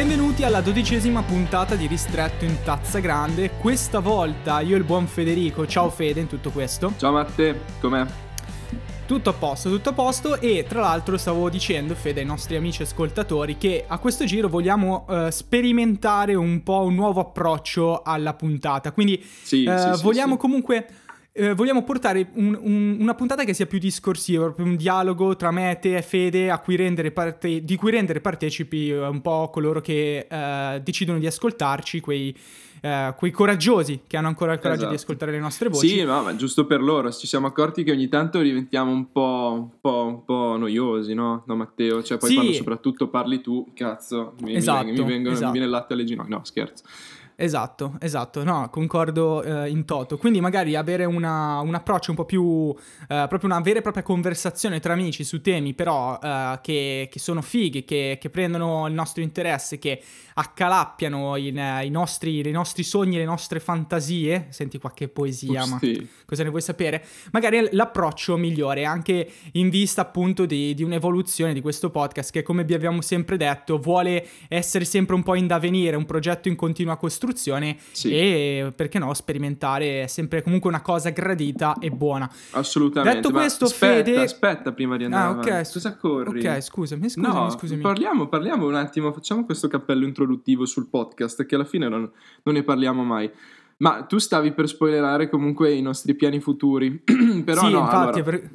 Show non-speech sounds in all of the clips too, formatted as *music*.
Benvenuti alla dodicesima puntata di Ristretto in Tazza Grande. Questa volta io e il buon Federico. Ciao Fede in tutto questo. Ciao Matte, com'è? Tutto a posto, tutto a posto e tra l'altro stavo dicendo, Fede, ai nostri amici ascoltatori, che a questo giro vogliamo uh, sperimentare un po' un nuovo approccio alla puntata. Quindi sì, uh, sì, vogliamo sì, comunque eh, vogliamo portare un, un, una puntata che sia più discorsiva, proprio un dialogo tra me, te e Fede, cui parte- di cui rendere partecipi uh, un po' coloro che uh, decidono di ascoltarci, quei, uh, quei, coraggiosi che hanno ancora il coraggio esatto. di ascoltare le nostre voci. Sì, no, ma giusto per loro, ci siamo accorti che ogni tanto diventiamo un po', un po', un po noiosi, no? No, Matteo? Cioè, poi sì. quando soprattutto parli tu, cazzo, mi, esatto, mi, vengono, esatto. mi viene il latte alle ginocchia. No, scherzo. Esatto, esatto, no, concordo eh, in toto. Quindi magari avere una, un approccio un po' più, eh, proprio una vera e propria conversazione tra amici su temi però eh, che, che, sono fighi, che, che, prendono il nostro interesse, che accalappiano in, i, nostri, i, nostri, sogni, le nostre fantasie. Senti qualche poesia, Usti. ma cosa ne vuoi sapere? Magari l'approccio migliore, anche in vista appunto di, di un'evoluzione di questo podcast che come vi abbiamo sempre detto vuole essere sempre un po' in da venire, un progetto in continua costruzione sì. e perché no sperimentare è sempre comunque una cosa gradita e buona assolutamente detto questo aspetta, Fede aspetta prima di andare ah, ok avanti. cosa corri? ok scusami scusami no, scusami parliamo, parliamo un attimo facciamo questo cappello introduttivo sul podcast che alla fine non, non ne parliamo mai ma tu stavi per spoilerare comunque i nostri piani futuri. *clears throat* però sì, no, infatti, allora... per...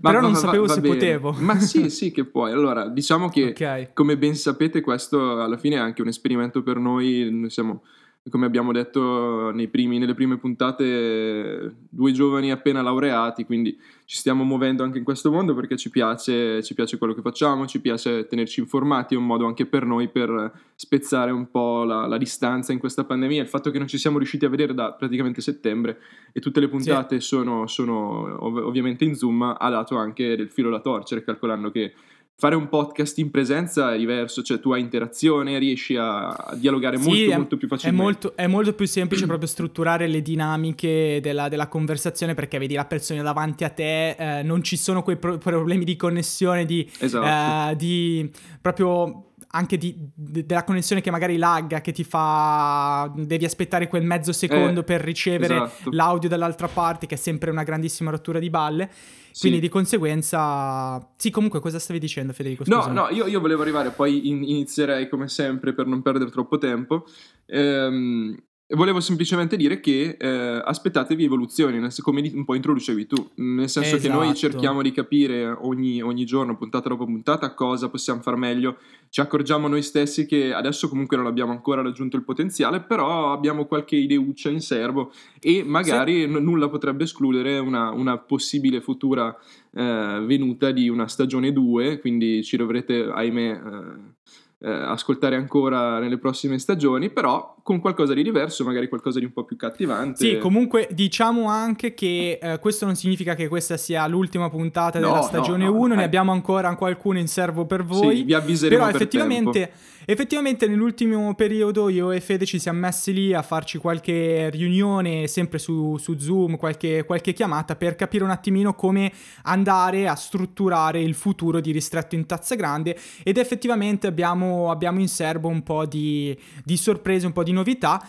però va, non va, sapevo va se bene. potevo. Ma sì, *laughs* sì che puoi. Allora, diciamo che okay. come ben sapete questo alla fine è anche un esperimento per noi, noi siamo come abbiamo detto primi, nelle prime puntate, due giovani appena laureati, quindi ci stiamo muovendo anche in questo mondo perché ci piace, ci piace quello che facciamo, ci piace tenerci informati, è un modo anche per noi per spezzare un po' la, la distanza in questa pandemia, il fatto che non ci siamo riusciti a vedere da praticamente settembre e tutte le puntate sì. sono, sono ov- ovviamente in Zoom, ha dato anche del filo da torcere, calcolando che fare un podcast in presenza è diverso, cioè tu hai interazione, riesci a, dialogare sì, molto, è, molto più facilmente. È molto, è molto più semplice *clears throat* proprio strutturare le dinamiche della, della, conversazione perché vedi la persona davanti a te, eh, non ci sono quei pro- problemi di connessione, di, esatto. eh, di proprio anche di, de, della connessione che magari lagga, che ti fa. devi aspettare quel mezzo secondo eh, per ricevere esatto. l'audio dall'altra parte, che è sempre una grandissima rottura di balle. Quindi sì. di conseguenza. Sì, comunque, cosa stavi dicendo, Federico? No, Scusami. no, io, io, volevo arrivare, poi in, inizierei come sempre per non perdere troppo tempo. Ehm, Volevo semplicemente dire che eh, aspettatevi evoluzioni, come un po' introducevi tu, nel senso esatto. che noi cerchiamo di capire ogni, ogni, giorno, puntata dopo puntata, cosa possiamo far meglio. Ci accorgiamo noi stessi che adesso comunque non abbiamo ancora raggiunto il potenziale, però abbiamo qualche ideuccia in serbo e magari sì. n- nulla potrebbe escludere una, una possibile futura eh, venuta di una stagione 2, quindi ci dovrete, ahimè... Eh, eh, ascoltare ancora nelle prossime stagioni, però con qualcosa di diverso, magari qualcosa di un po' più cattivante. Sì, comunque diciamo anche che eh, questo non significa che questa sia l'ultima puntata no, della stagione no, no, 1, eh. ne abbiamo ancora qualcuno in serbo per voi. Sì, vi avviseremo però per effettivamente, tempo. Effettivamente nell'ultimo periodo io e Fede ci siamo messi lì a farci qualche riunione, sempre su, su Zoom, qualche, qualche chiamata, per capire un attimino come andare a strutturare il futuro di Ristretto in Tazza Grande. Ed effettivamente abbiamo, abbiamo in serbo un po' di, di sorprese, un po' di novità.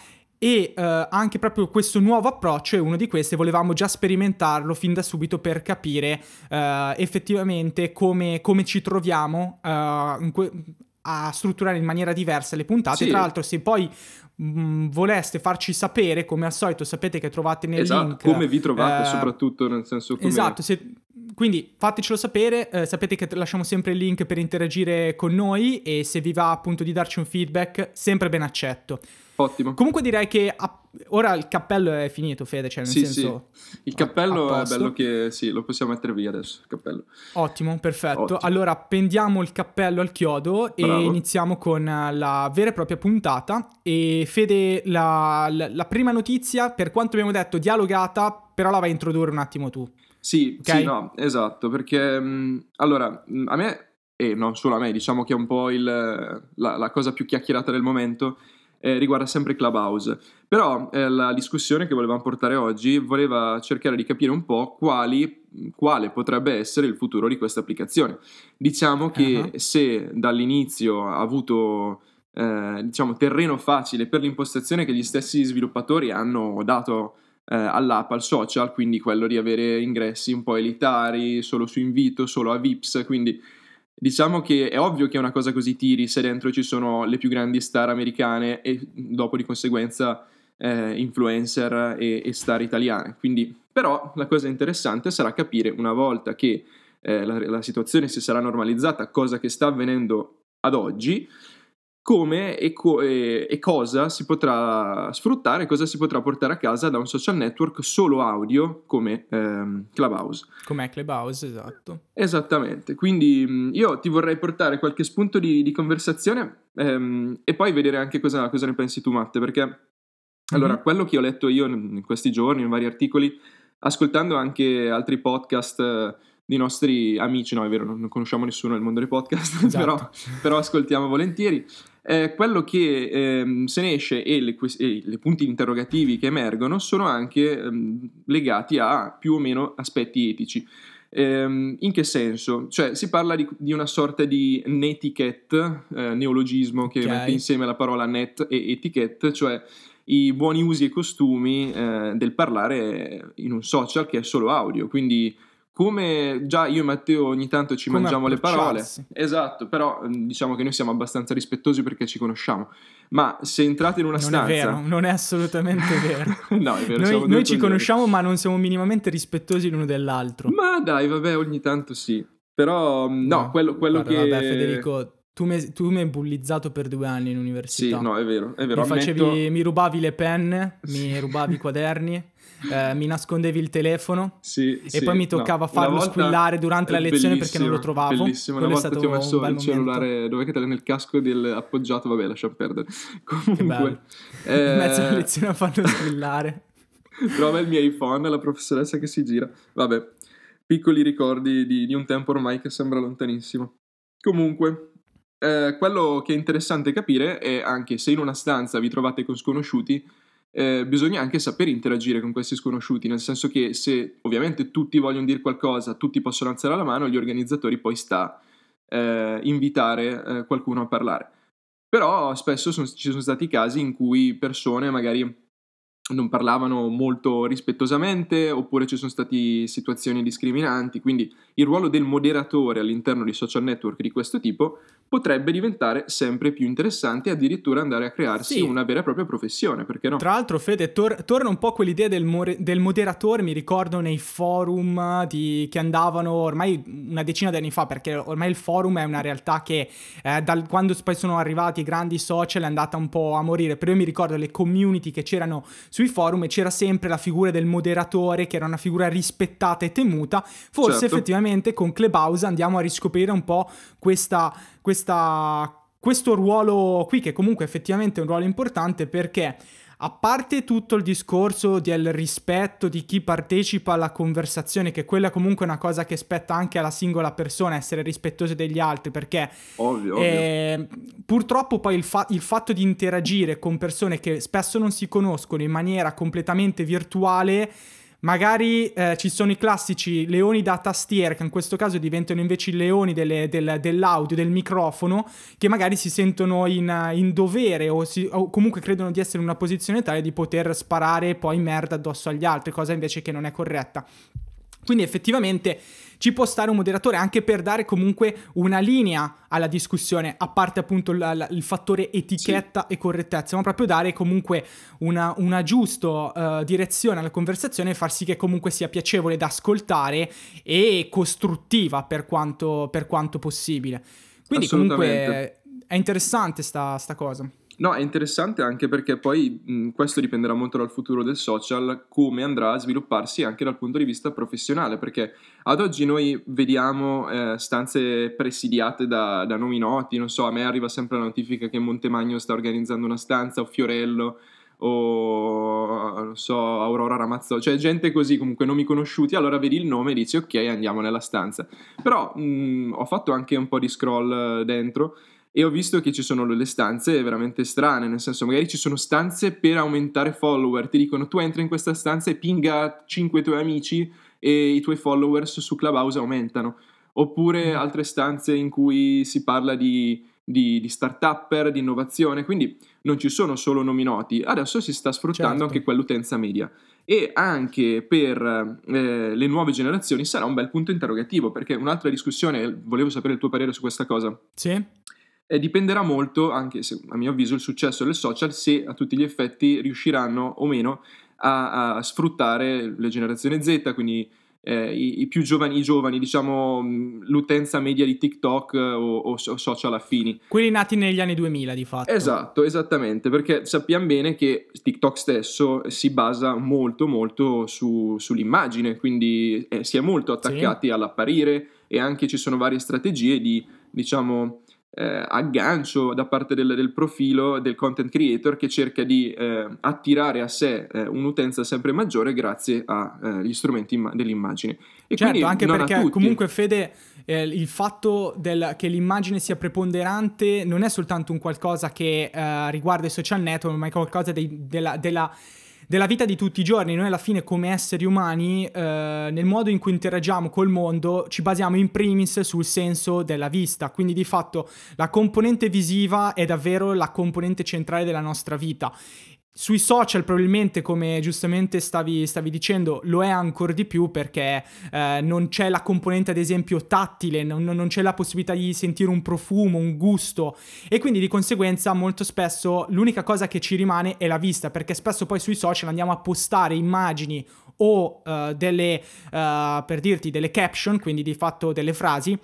E uh, anche proprio questo nuovo approccio è uno di questi, volevamo già sperimentarlo fin da subito per capire uh, effettivamente come, come, ci troviamo uh, que- a strutturare in maniera diversa le puntate. Sì. Tra l'altro, se poi mh, voleste farci sapere, come al solito, sapete che trovate nel esatto, link. come vi trovate, soprattutto nel senso come... Esatto, se, quindi fatecelo sapere, eh, sapete che lasciamo sempre il link per interagire con noi e se vi va appunto di darci un feedback, sempre ben accetto. Ottimo. Comunque direi che a- ora il cappello è finito, Fede, cioè nel sì, senso... Sì. Il cappello è bello che sì, lo possiamo mettere via adesso, il cappello. Ottimo, perfetto. Ottimo. Allora appendiamo il cappello al chiodo e Bravo. iniziamo con la vera e propria puntata. E Fede, la, la- la prima notizia, per quanto abbiamo detto dialogata, però la vai a introdurre un attimo tu. Sì, Ok. sì, no, esatto, perché mh, allora, mh, a me, e non solo a me, diciamo che è un po' il, la, la cosa più chiacchierata del momento, eh, riguarda sempre Clubhouse. Però eh, la discussione che volevamo portare oggi voleva cercare di capire un po' quali, quale potrebbe essere il futuro di questa applicazione. Diciamo che Ah. se dall'inizio ha avuto eh, diciamo, terreno facile per l'impostazione che gli stessi sviluppatori hanno dato eh, all'app, al social, quindi quello di avere ingressi un po' elitari, solo su invito, solo a VIPs, quindi diciamo che è ovvio che una cosa così tiri se dentro ci sono le più grandi star americane e dopo di conseguenza eh, influencer e, e, star italiane. Quindi, però la cosa interessante sarà capire una volta che eh, la, la situazione si sarà normalizzata, cosa che sta avvenendo ad oggi, come e, co- e, e, cosa si potrà sfruttare, cosa si potrà portare a casa da un social network solo audio come ehm, Clubhouse. Come Clubhouse, esatto. Esattamente, quindi io ti vorrei portare qualche spunto di, di conversazione ehm, e poi vedere anche cosa, cosa, ne pensi tu Matte, perché mm-hmm. allora quello che ho letto io in questi giorni, in vari articoli, ascoltando anche altri podcast di nostri amici, no è vero, non conosciamo nessuno nel mondo dei podcast, *laughs* esatto. però, però, ascoltiamo volentieri. Eh, quello che ehm, se ne esce e, le, e i punti interrogativi che emergono sono anche ehm, legati a più o meno aspetti etici. Ehm, in che senso? Cioè, si parla di, di una sorta di netiquette, eh, neologismo che okay. mette insieme la parola net e etiquette, cioè i buoni usi e costumi eh, del parlare in un social che è solo audio. Quindi come già io e Matteo ogni tanto ci come mangiamo le parole, esatto, però mm, diciamo che noi siamo abbastanza rispettosi perché ci conosciamo. Ma se entrate in una non stanza. Non è vero, non è assolutamente vero. *laughs* no, è vero. Noi, noi ci conosciamo, ma non siamo minimamente rispettosi l'uno dell'altro. Ma dai, vabbè, ogni tanto sì. Però, mm, no, no quello, quello guarda, che. Vabbè, Federico, tu mi, tu mi hai bullizzato per due anni in università. Sì, no, è vero, è vero. Mi, facevi, mi rubavi le penne, mi rubavi i quaderni *laughs* eh, mi nascondevi il telefono sì, e sì, poi mi toccava no, farlo squillare durante la lezione perché non lo trovavo. Bellissimo, una volta ti ho messo il cellulare dove che te nel casco del appoggiato, vabbè, lascia perdere. *laughs* Comunque, eh... in mezzo alla lezione a farlo squillare. *laughs* Trova il mio iPhone, la professoressa che si gira. Vabbè, piccoli ricordi di, di un tempo ormai che sembra lontanissimo. Comunque, eh, quello che è interessante capire è anche se in una stanza vi trovate con sconosciuti, eh, bisogna anche sapere interagire con questi sconosciuti, nel senso che se ovviamente tutti vogliono dire qualcosa, tutti possono alzare la mano, gli organizzatori poi sta eh, invitare eh, qualcuno a parlare. Però spesso son, ci sono stati casi in cui persone magari non parlavano molto rispettosamente oppure ci sono state situazioni discriminanti, quindi il ruolo del moderatore all'interno di social network di questo tipo potrebbe diventare sempre più interessante e addirittura andare a crearsi sì. una vera e propria professione, perché no? Tra l'altro, Fede, tor- torna un po' quell'idea del, more- del, moderatore, mi ricordo nei forum di- che andavano ormai una decina di anni fa, perché ormai il forum è una realtà che eh, dal- quando poi sono arrivati i grandi social è andata un po' a morire, però io mi ricordo le community che c'erano sui forum e c'era sempre la figura del moderatore, che era una figura rispettata e temuta, forse certo. effettivamente con Clubhouse andiamo a riscoprire un po' questa questa, questo ruolo qui, che comunque effettivamente è un ruolo importante perché a parte tutto il discorso del rispetto di chi partecipa alla conversazione, che quella comunque è una cosa che spetta anche alla singola persona, essere rispettosi degli altri, perché ovvio, eh, ovvio. purtroppo poi il, fa- il, fatto di interagire con persone che spesso non si conoscono in maniera completamente virtuale Magari eh, ci sono i classici leoni da tastiera, che in questo caso diventano invece i leoni delle, del, dell'audio, del microfono, che magari si sentono in, in dovere o, si, o, comunque credono di essere in una posizione tale di poter sparare poi merda addosso agli altri, cosa invece che non è corretta. Quindi effettivamente ci può stare un moderatore anche per dare comunque una linea alla discussione, a parte appunto la, la, il fattore etichetta sì. e correttezza, ma proprio dare comunque una, una giusta uh, direzione alla conversazione e far sì che comunque sia piacevole da ascoltare e costruttiva per quanto, per quanto possibile. Quindi comunque è interessante sta, sta cosa. No, è interessante anche perché poi mh, questo dipenderà molto dal futuro del social, come andrà a svilupparsi anche dal punto di vista professionale, perché ad oggi noi vediamo eh, stanze presidiate da, da, nomi noti, non so, a me arriva sempre la notifica che Montemagno sta organizzando una stanza, o Fiorello, o non so, Aurora Ramazzoli, cioè gente così, comunque nomi conosciuti, allora vedi il nome e dici ok, andiamo nella stanza. Però mh, ho fatto anche un po' di scroll eh, dentro e ho visto che ci sono le stanze veramente strane, nel senso magari ci sono stanze per aumentare follower, ti dicono tu entri in questa stanza e pinga 5 tuoi amici e i tuoi followers su Clubhouse aumentano, oppure mm. altre stanze in cui si parla di, di, di start-upper, di innovazione, quindi non ci sono solo nomi noti, adesso si sta sfruttando Certo. anche quell'utenza media e anche per eh, le nuove generazioni sarà un bel punto interrogativo perché un'altra discussione, volevo sapere il tuo parere su questa cosa, Sì? Eh, dipenderà molto, anche se a mio avviso il successo delle social, se a tutti gli effetti riusciranno o meno a, a sfruttare le generazioni Z, quindi eh, i, i più giovani, i giovani, diciamo mh, l'utenza media di TikTok eh, o, o so- social affini. Quelli nati negli anni 2000 di fatto. Esatto, esattamente, perché sappiamo bene che TikTok stesso si basa molto molto su- sull'immagine, quindi eh, si è molto attaccati all'apparire e anche ci sono varie strategie di, diciamo, eh, aggancio da parte del, del profilo del content creator che cerca di eh, attirare a sé eh, un'utenza sempre maggiore grazie agli strumenti imma- dell'immagine. E Certo, anche perché comunque Fede, eh, il fatto del- che l'immagine sia preponderante non è soltanto un qualcosa che eh, riguarda i social network, ma è qualcosa dei- della, della- della vita di tutti i giorni. Noi alla fine come esseri umani, eh, nel modo in cui interagiamo col mondo, ci basiamo in primis sul senso della vista. Quindi di fatto la componente visiva è davvero la componente centrale della nostra vita. Sui social probabilmente, come giustamente stavi, stavi dicendo, lo è ancora di più perché eh, non c'è la componente ad esempio tattile, non, non c'è la possibilità di sentire un profumo, un gusto. E quindi di conseguenza molto spesso l'unica cosa che ci rimane è la vista perché spesso poi sui social andiamo a postare immagini o eh, delle, eh, per dirti, delle caption, quindi di fatto delle frasi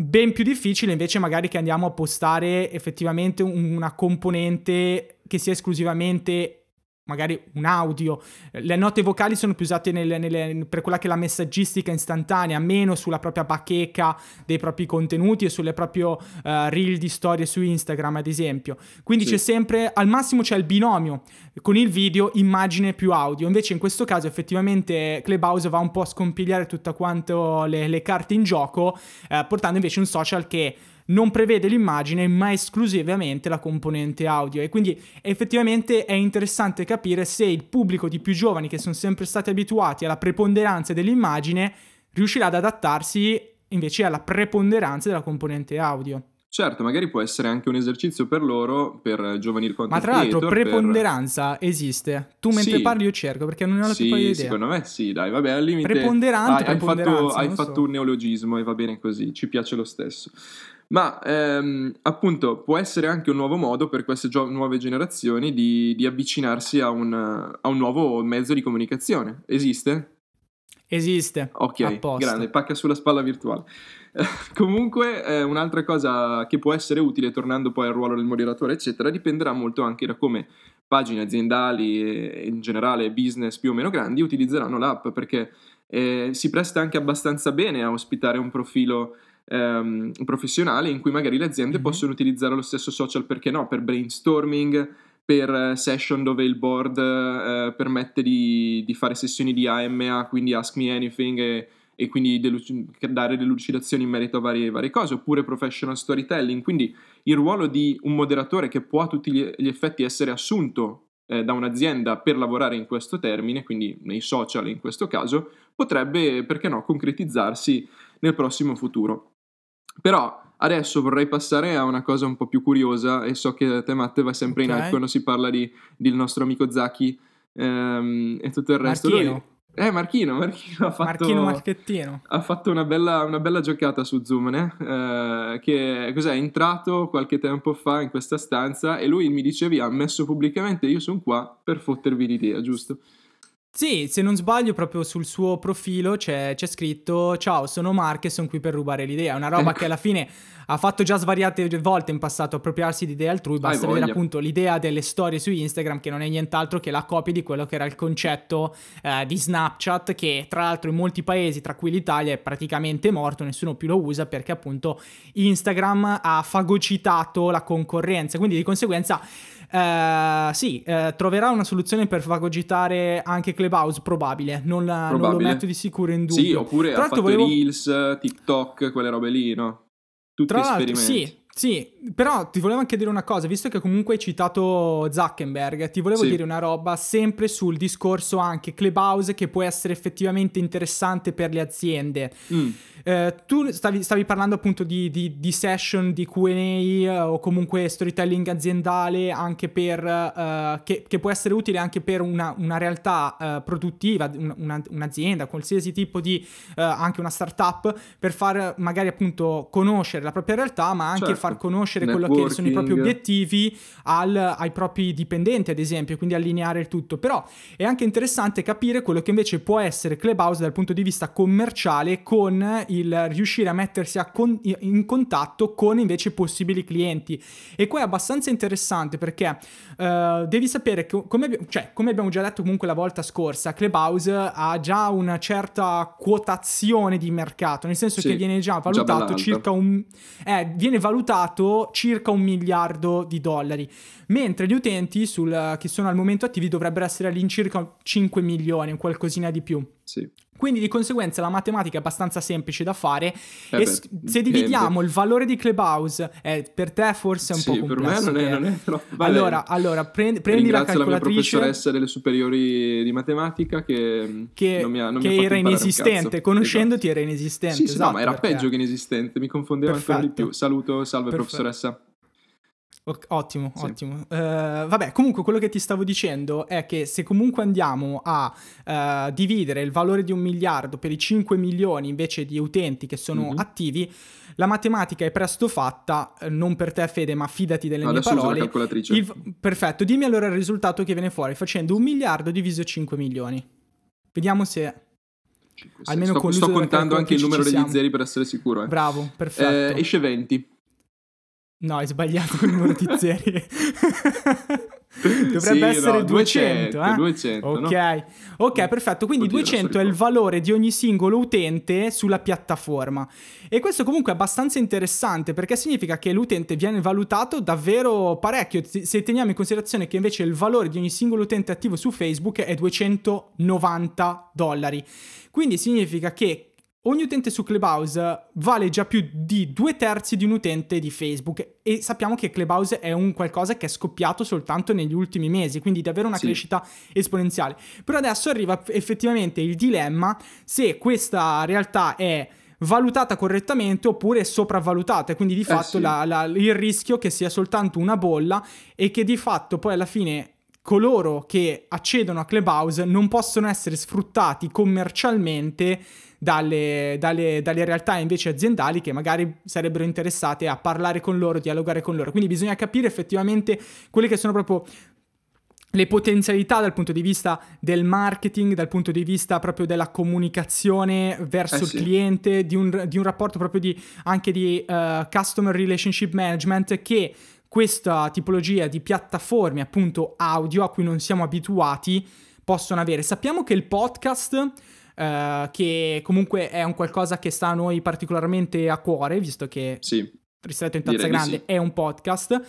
Ben più difficile invece magari che andiamo a postare effettivamente un- una componente che sia esclusivamente magari un audio. Le note vocali sono più usate nelle- nelle- per quella che è la messaggistica istantanea, meno sulla propria bacheca dei propri contenuti e sulle proprie eh, reel di storie su Instagram ad esempio. Quindi Sì. c'è sempre, al massimo c'è il binomio con il video, immagine più audio. Invece in questo caso effettivamente Clubhouse va un po' a scompigliare tutte quanto le, le carte in gioco, eh, portando invece un social che non prevede l'immagine ma esclusivamente la componente audio e quindi effettivamente è interessante capire se il pubblico di più giovani che sono sempre stati abituati alla preponderanza dell'immagine riuscirà ad adattarsi invece alla preponderanza della componente audio. Certo, magari può essere anche un esercizio per loro, per giovani content Ma tra l'altro creator, per- preponderanza esiste. Tu mentre Sì. parli io cerco perché non ne ho la più Sì, pallida idea. secondo me sì, dai, vabbè, al limite Preponderante, hai, hai fatto, hai fatto so. un neologismo e va bene così, ci piace lo stesso. Ma ehm, appunto può essere anche un nuovo modo per queste gio- nuove generazioni di, di avvicinarsi a un, a un nuovo mezzo di comunicazione. Esiste? Esiste. Ok, a posto. grande, pacca sulla spalla virtuale. *laughs* Comunque, eh, un'altra cosa che può essere utile, tornando poi al ruolo del moderatore, eccetera, dipenderà molto anche da come pagine aziendali e in generale business più o meno grandi utilizzeranno l'app, perché eh, si presta anche abbastanza bene a ospitare un profilo ehm, professionale in cui magari le aziende Mhm. possono utilizzare lo stesso social, perché no, per brainstorming, per eh, session dove il board eh, permette di, di fare sessioni di AMA, quindi Ask Me Anything e, e quindi delu- dare delucidazioni in merito a varie, varie cose, oppure professional storytelling, quindi il ruolo di un moderatore che può a tutti gli, gli effetti essere assunto eh, da un'azienda per lavorare in questo termine, quindi nei social in questo caso, potrebbe, perché no, concretizzarsi nel prossimo futuro. Però adesso vorrei passare a una cosa un po' più curiosa e so che te Matte va sempre in Ok. hype quando si parla di, del nostro amico Zaki ehm, e tutto il resto. Lui- Marchino. eh, Marchino, Marchino ha fatto, Marchino Marchettino. ha fatto una, bella, una bella giocata su Zoom, né? Eh, che cos'è, è entrato qualche tempo fa in questa stanza e lui mi dicevi, ha messo pubblicamente, io sono qua per fottervi l'idea, giusto? Sì, se non sbaglio, proprio sul suo profilo c'è, c'è scritto: Ciao, sono Mark e sono qui per rubare l'idea. È una roba Ecco. che alla fine ha fatto già svariate volte in passato appropriarsi di idee altrui. Basta Hai vedere voglia. appunto l'idea delle storie su Instagram, che non è nient'altro che la copia di quello che era il concetto eh, di Snapchat, che tra l'altro in molti paesi, tra cui l'Italia, è praticamente morto, nessuno più lo usa perché appunto Instagram ha fagocitato la concorrenza. Quindi di conseguenza. Eh, sì, eh, troverà una soluzione per fagocitare anche Clubhouse, probabile. Non, non lo Probabile. metto di sicuro in dubbio. Sì, oppure Tra ha fatto volevo- Reels, TikTok, quelle robe lì, no? Tutti Tra esperimenti. sì, Sì, però ti volevo anche dire una cosa, visto che comunque hai citato Zuckerberg, ti volevo Sì. dire una roba sempre sul discorso anche Clubhouse che può essere effettivamente interessante per le aziende. Mm, Eh, tu stavi, stavi parlando appunto di, di- di session, di QA eh, o comunque storytelling aziendale anche per, eh, che, che può essere utile anche per una, una realtà eh, produttiva, un- una- un'azienda, qualsiasi tipo di, eh, anche una startup, per far magari appunto conoscere la propria realtà, ma anche Certo. far conoscere quello che sono i propri Networking. obiettivi al- ai propri dipendenti, ad esempio, quindi allineare il tutto. Però è anche interessante capire quello che invece può essere Clubhouse dal punto di vista commerciale con il riuscire a mettersi a con- in contatto con invece possibili clienti. E qua è abbastanza interessante perché eh, devi sapere che, come, cioè, come abbiamo già detto comunque la volta scorsa, Clubhouse ha già una certa quotazione di mercato, nel senso Sì, che viene già già valutato alta. circa un, eh, viene valutato circa un miliardo di dollari, mentre gli utenti sul- che sono al momento attivi dovrebbero essere all'incirca 5 milioni, un qualcosina di più. sì. Quindi di conseguenza la matematica è abbastanza semplice da fare Eh e beh, se dividiamo il valore di Clubhouse, eh, per te forse è un Sì, po' per me complesso. non è, eh. non è troppo. Vabbè, allora, allora prendi, prendi la ringrazio la mia calcolatrice professoressa delle superiori di matematica che, che, non mi ha, non che mi era inesistente, cazzo. conoscendoti Esatto. era inesistente. Sì, sì, no, esatto, ma era perché- peggio che inesistente, mi confondeva ancora di più. Saluto, salve Perfetto. professoressa. Ottimo, Sì. ottimo. Eh, vabbè, comunque quello che ti stavo dicendo è che se comunque andiamo a eh, dividere il valore di un miliardo per i 5 milioni invece di utenti che sono Mhm. attivi, la matematica è presto fatta, eh, non per te Fede, ma fidati delle No, mie uso la parole. calcolatrice. Il- perfetto, dimmi allora il risultato che viene fuori facendo un miliardo diviso 5 milioni. Vediamo se... Cinque, almeno sto, con sto contando anche il numero degli zeri per essere sicuro. Eh. Bravo, perfetto. Eh, esce 20. No, hai sbagliato il numero di zeri. *laughs* Dovrebbe Sì, essere no, 200, eh? 200, no? Ok, ok, perfetto. Quindi Oddio, 200 è il valore di ogni singolo utente sulla piattaforma. E questo comunque è abbastanza interessante perché significa che l'utente viene valutato davvero parecchio. Se teniamo in considerazione che invece il valore di ogni singolo utente attivo su Facebook è 290 dollari. Quindi significa che ogni utente su Clubhouse vale già più di due terzi di un utente di Facebook e sappiamo che Clubhouse è un qualcosa che è scoppiato soltanto negli ultimi mesi, quindi davvero una Sì. crescita esponenziale. Però adesso arriva effettivamente il dilemma se questa realtà è valutata correttamente oppure sopravvalutata, quindi di fatto sì. la- la- il rischio che sia soltanto una bolla e che di fatto poi alla fine coloro che accedono a Clubhouse non possono essere sfruttati commercialmente dalle, dalle- dalle realtà invece aziendali che magari sarebbero interessate a parlare con loro, dialogare con loro. Quindi bisogna capire effettivamente quelle che sono proprio le potenzialità dal punto di vista del marketing, dal punto di vista proprio della comunicazione verso Eh il sì. cliente, di un, di un rapporto proprio di, anche di eh, customer relationship management che questa tipologia di piattaforme appunto audio a cui non siamo abituati possono avere. Sappiamo che il podcast eh, che comunque è un qualcosa che sta a noi particolarmente a cuore, visto che Sì, Ristretto in Tazza Direi di Grande sì. è un podcast.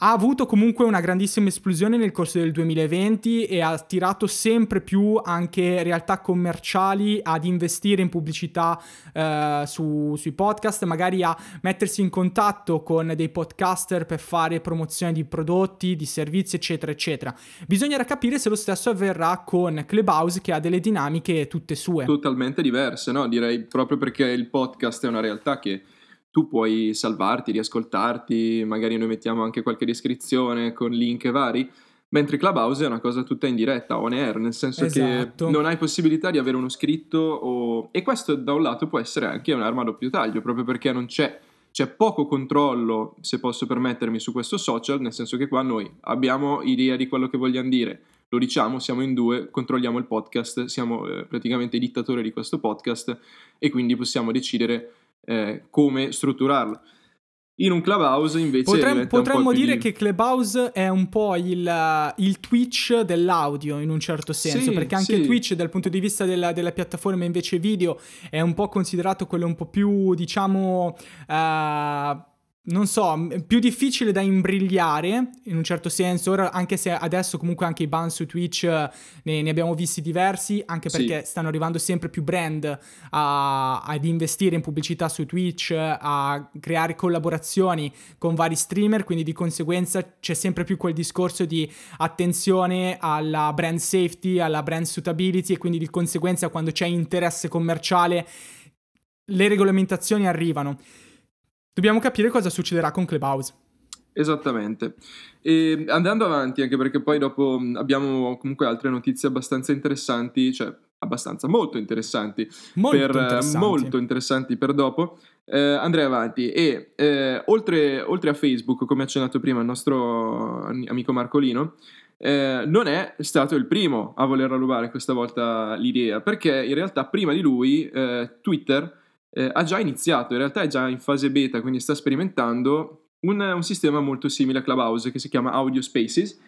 Ha avuto comunque una grandissima esplosione nel corso del 2020 e ha attirato sempre più anche realtà commerciali ad investire in pubblicità eh, su- sui podcast, magari a mettersi in contatto con dei podcaster per fare promozione di prodotti, di servizi, eccetera, eccetera. Bisognerà capire se lo stesso avverrà con Clubhouse che ha delle dinamiche tutte sue. totalmente diverse, no? Direi proprio perché il podcast è una realtà che tu puoi salvarti, riascoltarti, magari noi mettiamo anche qualche descrizione con link vari, mentre Clubhouse è una cosa tutta in diretta, on air, nel senso Esatto. che non hai possibilità di avere uno scritto o... e questo da un lato può essere anche un'arma a doppio taglio, proprio perché non c'è c'è poco controllo, se posso permettermi, su questo social, nel senso che qua noi abbiamo idea di quello che vogliamo dire, lo diciamo, siamo in due, controlliamo il podcast, siamo eh, praticamente i dittatori di questo podcast e quindi possiamo decidere eh, come strutturarlo. In un clubhouse invece potremmo più dire di- che Clubhouse è un po' il, il Twitch dell'audio in un certo senso, Sì, perché anche sì. Twitch dal punto di vista della, della piattaforma invece video è un po' considerato quello un po' più, diciamo, eh, non so, più difficile da imbrigliare in un certo senso, ora, anche se adesso comunque anche i ban su Twitch ne, ne abbiamo visti diversi, anche perché sì. stanno arrivando sempre più brand a, ad investire in pubblicità su Twitch, a creare collaborazioni con vari streamer, quindi di conseguenza c'è sempre più quel discorso di attenzione alla brand safety, alla brand suitability e quindi di conseguenza quando c'è interesse commerciale le regolamentazioni arrivano. Dobbiamo capire cosa succederà con Clubhouse. Esattamente. E andando avanti, anche perché poi dopo abbiamo comunque altre notizie abbastanza interessanti, cioè abbastanza molto interessanti, molto, per, interessanti. molto interessanti per dopo. Eh, andrei avanti e eh, oltre, oltre, a Facebook, come accennato prima il nostro amico Marcolino, eh, non è stato il primo a voler rubare questa volta l'idea, perché in realtà prima di lui eh, Twitter eh, ha già iniziato, in realtà è già in fase beta, quindi sta sperimentando un, un sistema molto simile a Clubhouse che si chiama Audio Spaces,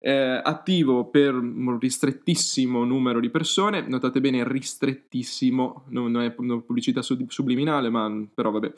eh, attivo per un ristrettissimo numero di persone, notate bene ristrettissimo, non, non è una pubblicità subliminale, ma però vabbè.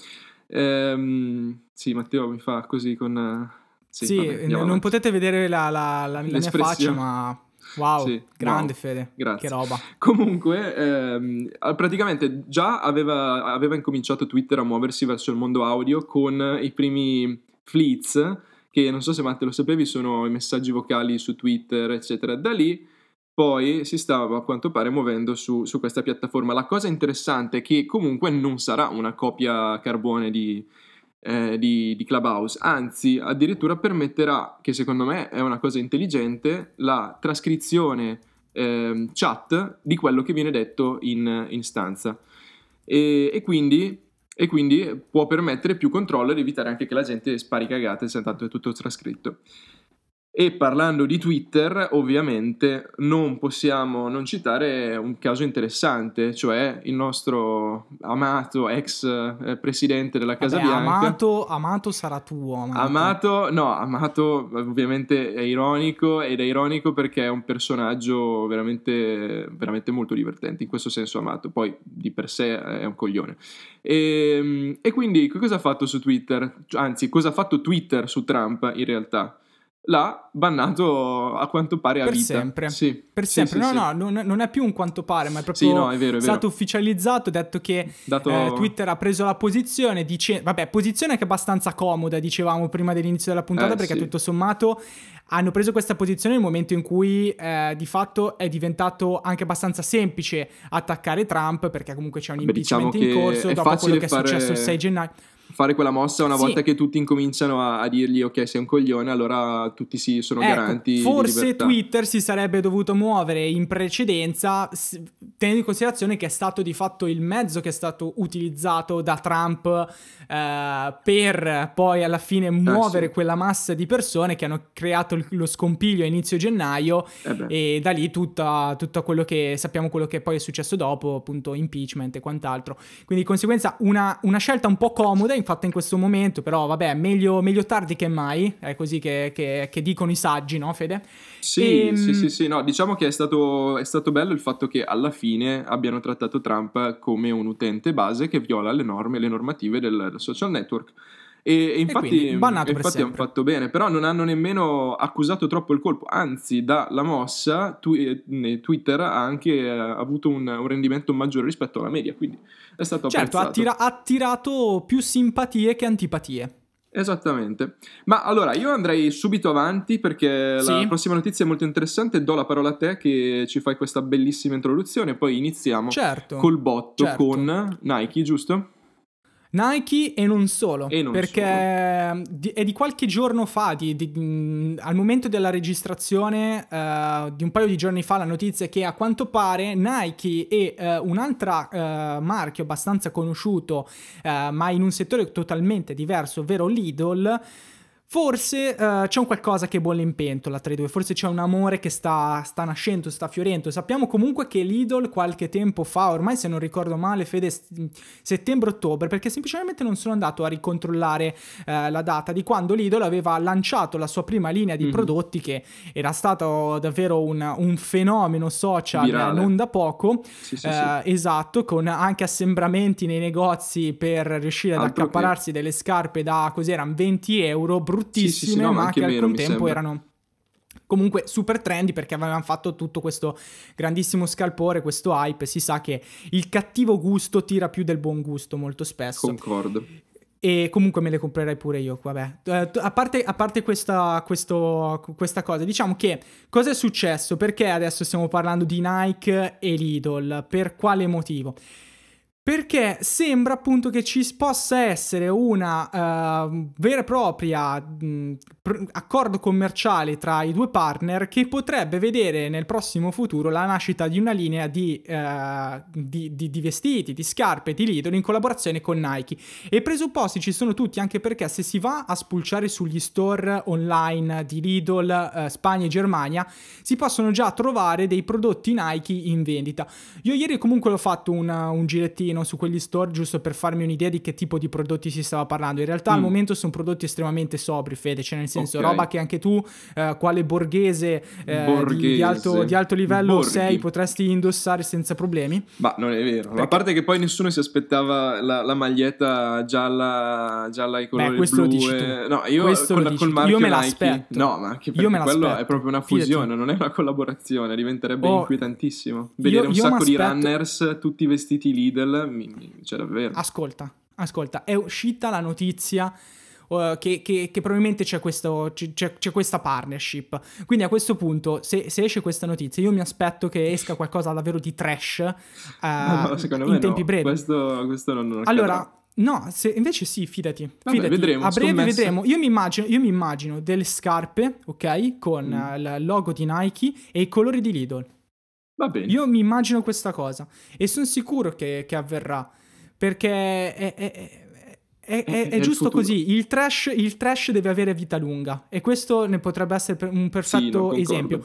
Ehm, sì, Matteo mi fa così con... Sì, sì vabbè, non avanti. potete vedere la, la, la, la mia faccia, ma Wow, sì, grande wow. Fede. Grazie. Che roba. *laughs* Comunque, ehm, praticamente già aveva, aveva, incominciato Twitter a muoversi verso il mondo audio con i primi fleets, che non so se Matte lo sapevi, sono i messaggi vocali su Twitter, eccetera. Da lì poi si stava a quanto pare muovendo su, su questa piattaforma. La cosa interessante è che comunque non sarà una copia carbone di, eh, di, di, Clubhouse, anzi addirittura permetterà, che secondo me è una cosa intelligente, la trascrizione eh, chat di quello che viene detto in, in stanza. E, e, quindi, e, quindi, può permettere più controllo ed evitare anche che la gente spari cagate se tanto è tutto trascritto. E parlando di Twitter, ovviamente non possiamo non citare un caso interessante, cioè il nostro amato ex eh, presidente della Casa Vabbè, Bianca. Amato, amato sarà tuo. Amato. amato, no, Amato ovviamente è ironico ed è ironico perché è un personaggio veramente, veramente molto divertente, in questo senso Amato, poi di per sé è un coglione. E, ehm, e quindi cosa ha fatto su Twitter? Anzi, cosa ha fatto Twitter su Trump in realtà? L'ha bannato a quanto pare a per vita. Sempre. Sì. Per sempre. Sì, no, sì, no, non, è più un quanto pare, ma è proprio sì, no, è vero, è stato ufficializzato, detto che Dato... eh, Twitter ha preso la posizione, dice... vabbè, posizione che è abbastanza comoda, dicevamo prima dell'inizio della puntata, eh, perché tutto sommato hanno preso questa posizione nel momento in cui eh, di fatto è diventato anche abbastanza semplice attaccare Trump, perché comunque c'è un Beh, impeachment diciamo in corso dopo quello che fare... è successo il 6 gennaio fare quella mossa una sì. volta che tutti incominciano a, a, dirgli ok sei un coglione allora tutti si sono ecco, garanti forse Twitter si sarebbe dovuto muovere in precedenza tenendo in considerazione che è stato di fatto il mezzo che è stato utilizzato da Trump eh, per poi alla fine muovere ah, sì. quella massa di persone che hanno creato lo scompiglio a inizio gennaio eh e da lì tutta, tutto quello che sappiamo quello che poi è successo dopo appunto impeachment e quant'altro quindi di conseguenza una, una scelta un po' comoda fatta in questo momento, però vabbè, meglio, meglio tardi che mai, è così che, che, che, dicono i saggi, no Fede? Sì, e, ehm, sì, sì, sì, no, diciamo che è stato, è stato bello il fatto che alla fine abbiano trattato Trump come un utente base che viola le norme e le normative del social network. E, e infatti, e infatti hanno fatto bene, però non hanno nemmeno accusato troppo il colpo, anzi dalla mossa tu, eh, Twitter ha anche eh, avuto un, un, rendimento maggiore rispetto alla media, quindi è stato certo, apprezzato. Certo, ha attirato più simpatie che antipatie. Esattamente. Ma allora io andrei subito avanti perché sì. la prossima notizia è molto interessante. Do la parola a te che ci fai questa bellissima introduzione. Poi iniziamo certo, col botto certo. con Nike, giusto? Nike e non solo, e non perché solo. Di, è di qualche giorno fa, di, di, al momento della registrazione uh, di un paio di giorni fa, la notizia è che a quanto pare Nike e uh, un'altra uh, marchio abbastanza conosciuto, ma in un settore totalmente diverso, ovvero Lidl, Forse uh, c'è un qualcosa che bolle in pentola tra i due, forse c'è un amore che sta, sta nascendo, sta fiorendo. Sappiamo comunque che Lidl qualche tempo fa, ormai se non ricordo male, fede settembre-ottobre, perché semplicemente non sono andato a ricontrollare uh, la data di quando Lidl aveva lanciato la sua prima linea di mm-hmm. prodotti che era stato davvero un, un fenomeno social Virale. non da poco. Sì, sì, uh, sì. Esatto, con anche assembramenti nei negozi per riuscire ad Altro accapararsi che... delle scarpe da così erano 20 euro bruttissime, sì, sì, sì, no, ma, che al contempo erano comunque super trendy perché avevano fatto tutto questo grandissimo scalpore, questo hype. Si sa che il cattivo gusto tira più del buon gusto molto spesso. Concordo. E comunque me le comprerei pure io, vabbè. Uh, a parte, a parte questa, questo, questa, cosa, diciamo che cosa è successo? Perché adesso stiamo parlando di Nike e Lidl? Per quale motivo? Perché sembra appunto che ci possa essere una uh, vera e propria mh, pr- accordo commerciale tra i due partner che potrebbe vedere nel prossimo futuro la nascita di una linea di, uh, di, di, di vestiti, di scarpe, di Lidl in collaborazione con Nike. E i presupposti ci sono tutti anche perché se si va a spulciare sugli store online di Lidl, uh, Spagna e Germania, si possono già trovare dei prodotti Nike in vendita. Io ieri comunque ho fatto una, un girettino pochettino su quegli store giusto per farmi un'idea di che tipo di prodotti si stava parlando. In realtà mm. al momento sono prodotti estremamente sobri, Fede, cioè nel senso okay. roba che anche tu, eh, quale borghese, eh, borghese. Di, di, alto, di, alto, livello Borghi. sei, potresti indossare senza problemi. Ma non è vero. Perché... A parte che poi nessuno si aspettava la, la maglietta gialla, gialla ai colori Beh, questo blu. Lo e... No, io questo con, col marchio io me l'aspetto. No, ma anche perché quello è proprio una fusione, Fidati. non è una collaborazione, diventerebbe oh, inquietantissimo. Vedere io, un sacco di runners tutti vestiti Lidl mi, mi, cioè davvero. Ascolta, ascolta, è uscita la notizia uh, che, che, che, probabilmente c'è, questo, c'è, c'è, questa partnership. Quindi a questo punto, se, se, esce questa notizia, io mi aspetto che esca qualcosa davvero di trash uh, no, in tempi no. brevi. Questo, questo non, non Allora, No, se, invece sì, fidati. Vabbè, fidati. Vedremo, a breve scommessa. vedremo. Io mi, immagino, io mi, immagino, delle scarpe, ok? Con mm. il logo di Nike e i colori di Lidl. Va bene. Io mi immagino questa cosa e sono sicuro che, che avverrà perché è, è, è, è, giusto così. Il trash, il trash, deve avere vita lunga e questo ne potrebbe essere un perfetto sì, esempio.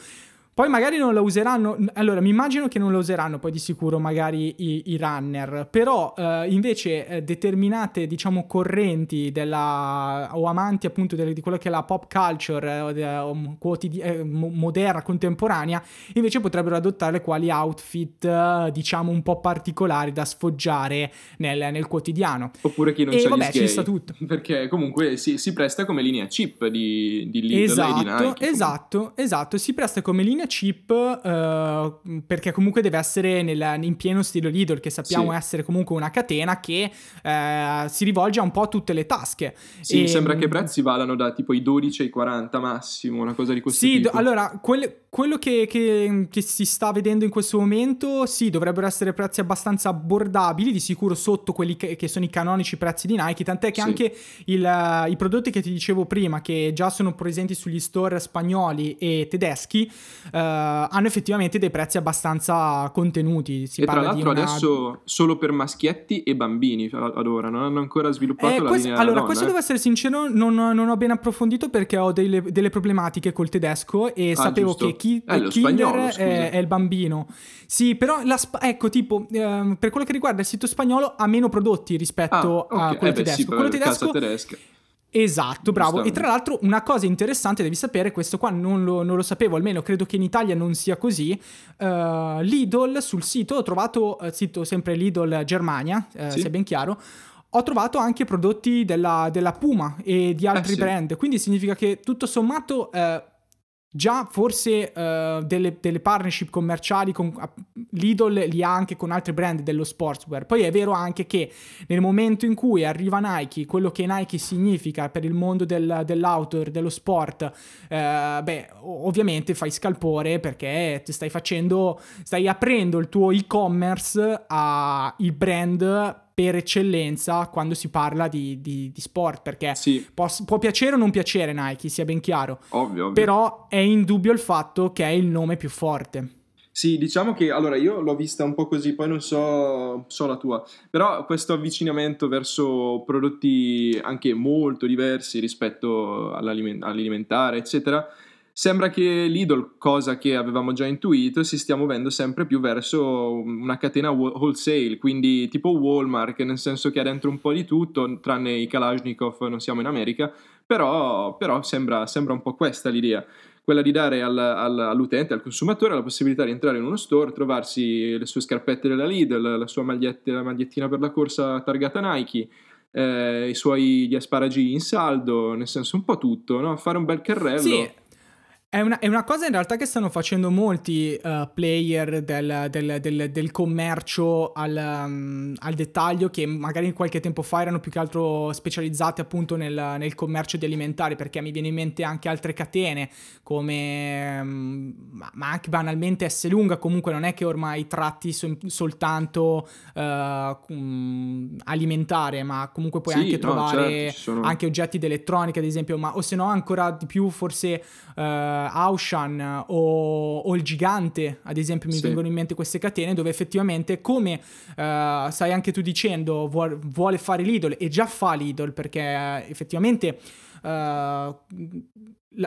Poi magari non la useranno, allora mi immagino che non la useranno poi di sicuro magari i, i runner, però eh, invece eh, determinate diciamo correnti della, o amanti appunto delle, di quello che è la pop culture eh, quotidi- eh, moderna, contemporanea, invece potrebbero adottare quali outfit eh, diciamo un po' particolari da sfoggiare nel, nel quotidiano. Oppure chi non e, vabbè, ci sta tutto. Perché comunque si, si, presta come linea chip di, di Lidl. Esatto, esatto, esatto, si presta come linea chip uh, perché comunque deve essere nel, in pieno stile Lidl, che sappiamo sì. essere comunque una catena che uh, si rivolge a un po' a tutte le tasche. Sì, e, sembra che i prezzi vadano da tipo i 12 ai 40 massimo, una cosa di questo sì, tipo. Sì, allora, quelle, quello che, che, che, si sta vedendo in questo momento, sì, dovrebbero essere prezzi abbastanza abbordabili, di sicuro sotto quelli che, che sono i canonici prezzi di Nike, tant'è che sì. anche il, uh, i prodotti che ti dicevo prima, che già sono presenti sugli store spagnoli e tedeschi, hanno effettivamente dei prezzi abbastanza contenuti. Si e tra l'altro una... adesso solo per maschietti e bambini ad ora, non hanno ancora sviluppato eh, la questo, linea Allora, donna, questo eh. devo essere sincero, non, non, ho ben approfondito perché ho delle, delle problematiche col tedesco e ah, sapevo giusto. che chi, eh, Kinder è, è, il bambino. Sì, però la, ecco, tipo, eh, per quello che riguarda il sito spagnolo ha meno prodotti rispetto ah, okay. a quello eh beh, tedesco. Sì, quello tedesco tedesca Esatto, bravo. E tra l'altro una cosa interessante devi sapere, questo qua non lo, non lo sapevo, almeno credo che in Italia non sia così, uh, Lidl sul sito, ho trovato, uh, sito sempre Lidl Germania, uh, sì. se è ben chiaro, ho trovato anche prodotti della, della Puma e di altri eh, sì. brand, quindi significa che tutto sommato già forse uh, delle, delle, partnership commerciali con Lidl li ha anche con altri brand dello sportswear. Poi è vero anche che nel momento in cui arriva Nike, quello che Nike significa per il mondo del, dell'outdoor, dello sport, uh, beh, ovviamente fai scalpore perché stai facendo, stai aprendo il tuo e-commerce al brand per eccellenza quando si parla di, di, di sport, perché sì. può, può, piacere o non piacere Nike, sia ben chiaro. Ovvio, ovvio. Però è indubbio il fatto che è il nome più forte. Sì, diciamo che allora io l'ho vista un po' così, poi non so, so la tua, però questo avvicinamento verso prodotti anche molto diversi rispetto all'alimentare, eccetera, sembra che Lidl, cosa che avevamo già intuito, si stia muovendo sempre più verso una catena wholesale, quindi tipo Walmart, nel senso che ha dentro un po' di tutto, tranne i Kalashnikov, non siamo in America, però, però sembra, sembra un po' questa l'idea quella di dare al, al, all'utente, al consumatore, la possibilità di entrare in uno store, trovarsi le sue scarpette della Lidl, la sua maglietta, magliettina per la corsa targata Nike, eh, i suoi gli asparagi in saldo, nel senso un po' tutto, no? fare un bel carrello. Sì è una, è una, cosa in realtà che stanno facendo molti uh, player del, del, del, del commercio al, um, al, dettaglio che magari qualche tempo fa erano più che altro specializzati appunto nel, nel commercio di alimentari perché mi viene in mente anche altre catene come um, ma, ma, anche banalmente S lunga comunque non è che ormai tratti so, soltanto uh, alimentare ma comunque puoi sì, anche trovare certo, sono... anche oggetti di elettronica ad esempio ma o se no ancora di più forse uh, Aushan o, o, il Gigante, ad esempio, mi sì. vengono in mente queste catene dove effettivamente, come uh, stai anche tu dicendo, vuole, vuole fare Lidl e già fa Lidl perché effettivamente uh,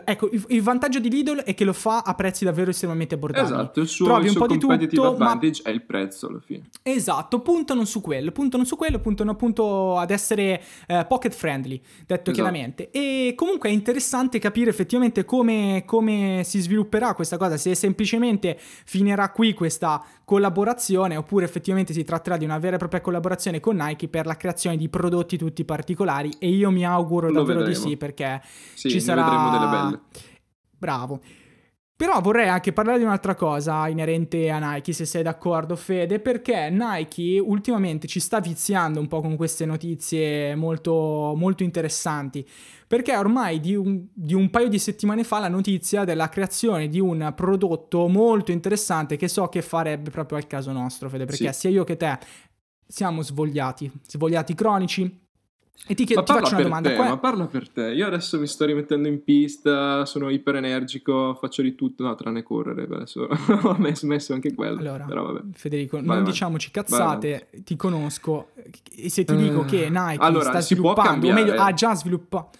Ecco, il, vantaggio di Lidl è che lo fa a prezzi davvero estremamente abbordabili. Esatto, il suo, Trovi il suo un po' di tutto, advantage ma... è il prezzo alla fine. Esatto, puntano su quello, puntano su quello, puntano appunto ad essere eh, pocket friendly, detto esatto. chiaramente. E comunque è interessante capire effettivamente come, come si svilupperà questa cosa, se semplicemente finirà qui questa collaborazione oppure effettivamente si tratterà di una vera e propria collaborazione con Nike per la creazione di prodotti tutti particolari e io mi auguro Lo davvero vedremo. di sì perché sì, ci sarà... vedremo delle belle. Bravo. Però vorrei anche parlare di un'altra cosa inerente a Nike, se sei d'accordo Fede, perché Nike ultimamente ci sta viziando un po' con queste notizie molto, molto interessanti, perché ormai di un, di un, paio di settimane fa la notizia della creazione di un prodotto molto interessante che so che farebbe proprio al caso nostro, Fede, perché sì. sia io che te siamo svogliati, svogliati cronici, e ti, chiedo, ti faccio una domanda. Te, Qua... Ma parla per te. Io adesso mi sto rimettendo in pista, sono iper energico, faccio di tutto, no, tranne correre. Adesso *laughs* ho smesso anche quello. Allora, Federico, vai non avanti. diciamoci cazzate, ti conosco. E se ti dico che eh, Nike allora, sta sviluppando, o meglio, ha già sviluppato.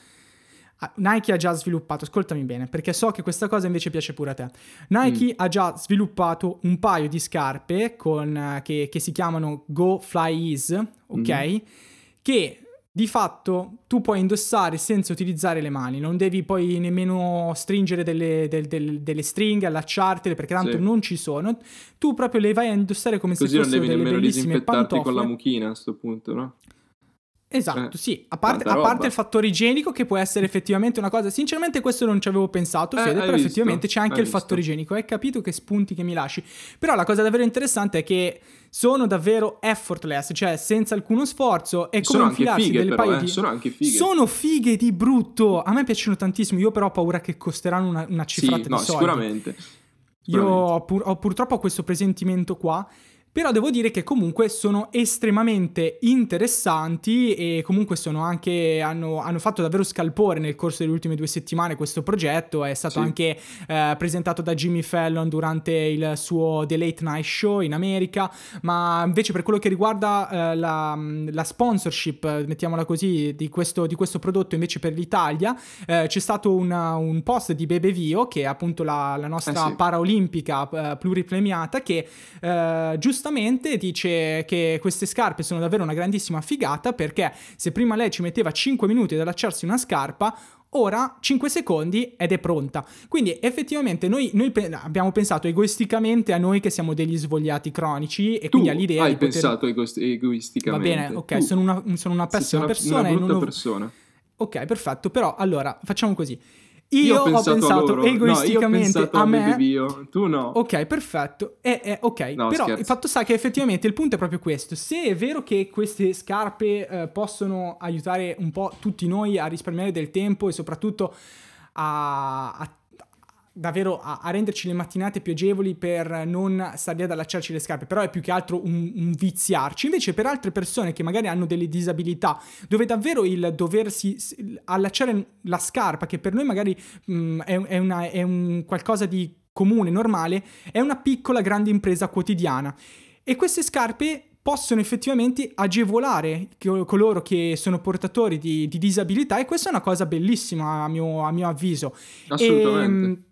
Nike ha già sviluppato, ascoltami bene, perché so che questa cosa invece piace pure a te. Nike mm. ha già sviluppato un paio di scarpe con, che, che, si chiamano Go Fly Ease, ok? Mm. Che di fatto tu puoi indossare senza utilizzare le mani, non devi poi nemmeno stringere delle, delle, delle, delle stringhe, allacciartele perché tanto sì. non ci sono. Tu proprio le vai a indossare come Così se fossero delle bellissime pantofole. con la mucchina a questo punto, no? Esatto, eh, sì, a parte, a parte, il fattore igienico che può essere effettivamente una cosa, sinceramente questo non ci avevo pensato, eh, Fede, però visto? effettivamente c'è anche il visto? fattore igienico, hai capito che spunti che mi lasci. Però la cosa davvero interessante è che sono davvero effortless, cioè senza alcuno sforzo, è come infilarsi fighe, delle però, paio eh, di... Sono anche fighe. Sono fighe di brutto, a me piacciono tantissimo, io però ho paura che costeranno una, una cifrata sì, no, di soldi. sicuramente. Io ho, pur, ho purtroppo questo presentimento qua però devo dire che comunque sono estremamente interessanti e comunque sono anche, hanno, hanno fatto davvero scalpore nel corso delle ultime due settimane questo progetto, è stato sì. anche eh, presentato da Jimmy Fallon durante il suo The Late Night Show in America, ma invece per quello che riguarda eh, la, la, sponsorship, mettiamola così, di questo, di questo, prodotto invece per l'Italia, eh, c'è stato una, un post di Bebe Vio, che è appunto la, la nostra eh sì. paraolimpica eh, pluripremiata, che eh, giustamente giustamente dice che queste scarpe sono davvero una grandissima figata perché se prima lei ci metteva 5 minuti ad allacciarsi una scarpa, ora 5 secondi ed è pronta. Quindi effettivamente noi, noi pe- abbiamo pensato egoisticamente a noi che siamo degli svogliati cronici e tu quindi all'idea hai di poter... pensato egoist- egoisticamente. Va bene, ok, sono una, sono una pessima una, persona. Una brutta non... persona. Ok, perfetto, però allora facciamo così. Io, io ho pensato, pensato egoisticamente no, pensato a, me. Bio. Tu no. Ok, perfetto. E, e, ok, no, però scherzo. il fatto sta che effettivamente il punto è proprio questo. Se è vero che queste scarpe eh, possono aiutare un po' tutti noi a risparmiare del tempo e soprattutto a, a davvero a, a, renderci le mattinate più agevoli per non stare lì ad allacciarci le scarpe, però è più che altro un, un, viziarci. Invece per altre persone che magari hanno delle disabilità, dove davvero il doversi allacciare la scarpa, che per noi magari mh, è, è, una, è un qualcosa di comune, normale, è una piccola grande impresa quotidiana. E queste scarpe possono effettivamente agevolare coloro che sono portatori di, di disabilità e questa è una cosa bellissima a mio, a mio avviso. Assolutamente. E, ehm,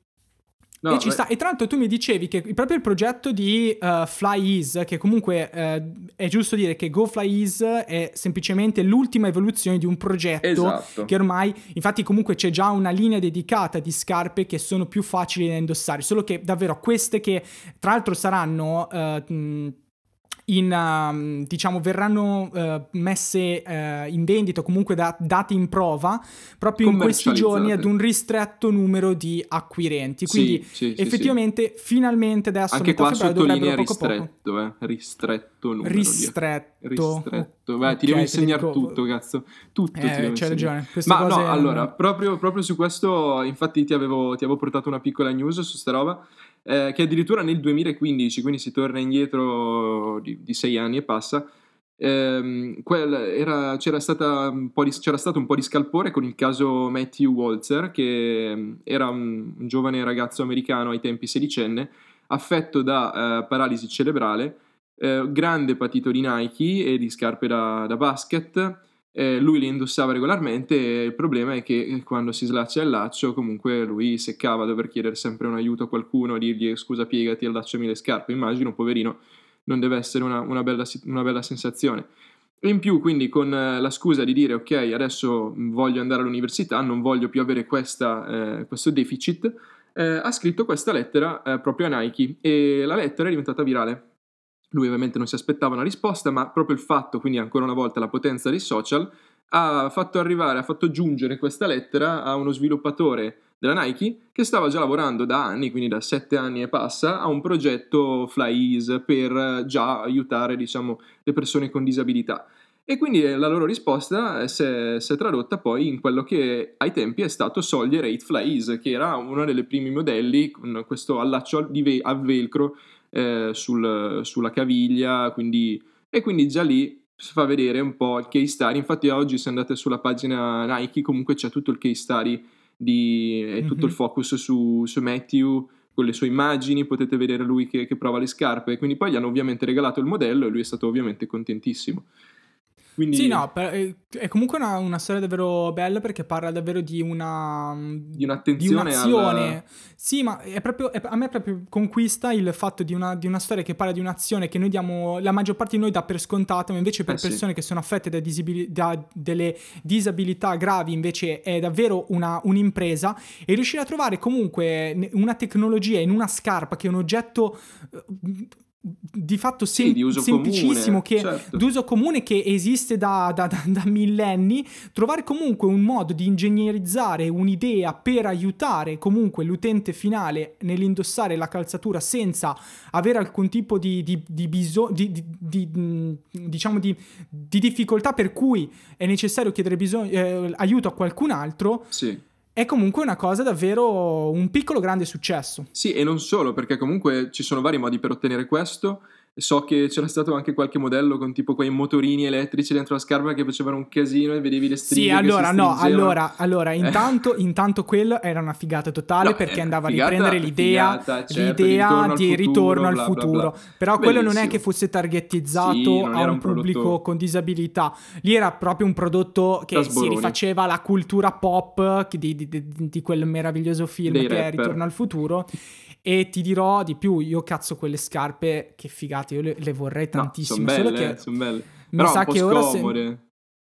No, e, sta, e, tra l'altro tu mi dicevi che proprio il progetto di uh, Fly Ease, che comunque uh, è giusto dire che Go Fly Ease è semplicemente l'ultima evoluzione di un progetto esatto. che ormai, infatti comunque c'è già una linea dedicata di scarpe che sono più facili da indossare, solo che davvero queste che tra l'altro saranno... Uh, mh, in, uh, diciamo, verranno uh, messe uh, in vendita o comunque da, date in prova proprio in questi giorni ad un ristretto numero di acquirenti. Quindi sì, sì, effettivamente sì, finalmente adesso Anche qua sottolinea ristretto, poco. Eh? ristretto numero ristretto. Di... ristretto. Beh, okay, ti devo insegnare dico... tutto, cazzo. Tutto eh, c'hai ragione. Queste Ma no, allora, proprio, proprio, su questo, infatti ti avevo, ti avevo portato una piccola news su sta roba eh, che addirittura nel 2015, quindi si torna indietro di, di sei anni e passa, ehm, era, c'era, di, c'era, stato un po' di scalpore con il caso Matthew Walzer, che ehm, era un, un giovane ragazzo americano ai tempi sedicenne, affetto da eh, paralisi cerebrale, eh, grande patito di Nike e di scarpe da, da basket, eh, lui li indossava regolarmente e il problema è che eh, quando si slaccia il laccio comunque lui seccava a dover chiedere sempre un aiuto a qualcuno, dirgli scusa piegati, allacciami le scarpe, immagino, poverino, non deve essere una, una, bella, una bella sensazione. In più, quindi, con eh, la scusa di dire ok, adesso voglio andare all'università, non voglio più avere questa, eh, questo deficit, eh, ha scritto questa lettera eh, proprio a Nike e la lettera è diventata virale. Lui ovviamente non si aspettava una risposta, ma proprio il fatto, quindi ancora una volta la potenza dei social, ha fatto arrivare, ha fatto giungere questa lettera a uno sviluppatore della Nike che stava già lavorando da anni, quindi da sette anni e passa, a un progetto FlyEase per già aiutare, diciamo, le persone con disabilità. E quindi la loro risposta si è, si è, tradotta poi in quello che ai tempi è stato Soldier 8 FlyEase, che era uno dei primi modelli con questo allaccio a velcro eh, sul, sulla caviglia, quindi, e quindi già lì si fa vedere un po' il case study. Infatti oggi se andate sulla pagina Nike comunque c'è tutto il case study di, e tutto mm-hmm. il mhm. focus su, su, Matthew con le sue immagini, potete vedere lui che, che prova le scarpe, quindi poi gli hanno ovviamente regalato il modello e lui è stato ovviamente contentissimo. Quindi... Sì, no, eh, è comunque una, una, storia davvero bella perché parla davvero di una... Di un'attenzione di un'azione. Alla... Sì, ma è proprio, è, a me proprio conquista il fatto di una, di una, storia che parla di un'azione che noi diamo, la maggior parte di noi dà per scontata, ma invece per eh persone sì. che sono affette da, disabili, da, delle disabilità gravi invece è davvero una, un'impresa e riuscire a trovare comunque una tecnologia in una scarpa che è un oggetto eh, di fatto sem- sì, di semplicissimo, comune, che, certo. d'uso comune che esiste da, da, da, da, millenni, trovare comunque un modo di ingegnerizzare un'idea per aiutare comunque l'utente finale nell'indossare la calzatura senza avere alcun tipo di, di, di, biso- di, di diciamo di, difficoltà per cui è necessario chiedere bisog- eh, aiuto a qualcun altro. Sì è comunque una cosa davvero un piccolo grande successo. Sì, e non solo, perché comunque ci sono vari modi per ottenere questo. So che c'era stato anche qualche modello con tipo quei motorini elettrici dentro la scarpa che facevano un casino e vedevi le stringhe. Sì, allora, no, allora, allora intanto, intanto quello era una figata totale no, perché andava figata, a riprendere l'idea, figata, certo, l'idea di ritorno al futuro. Bla, bla, bla. Però quello non è che fosse targettizzato sì, a un, un pubblico prodotto... con disabilità. Lì era proprio un prodotto che si rifaceva alla cultura pop di, di, di, di quel meraviglioso film Dei che rapper. è Ritorno al futuro. E ti dirò di più, io cazzo quelle scarpe, che figate, io le, le vorrei tantissimo. No, sono belle, che sono belle. Mi Però sa che ora scomode. Se... Un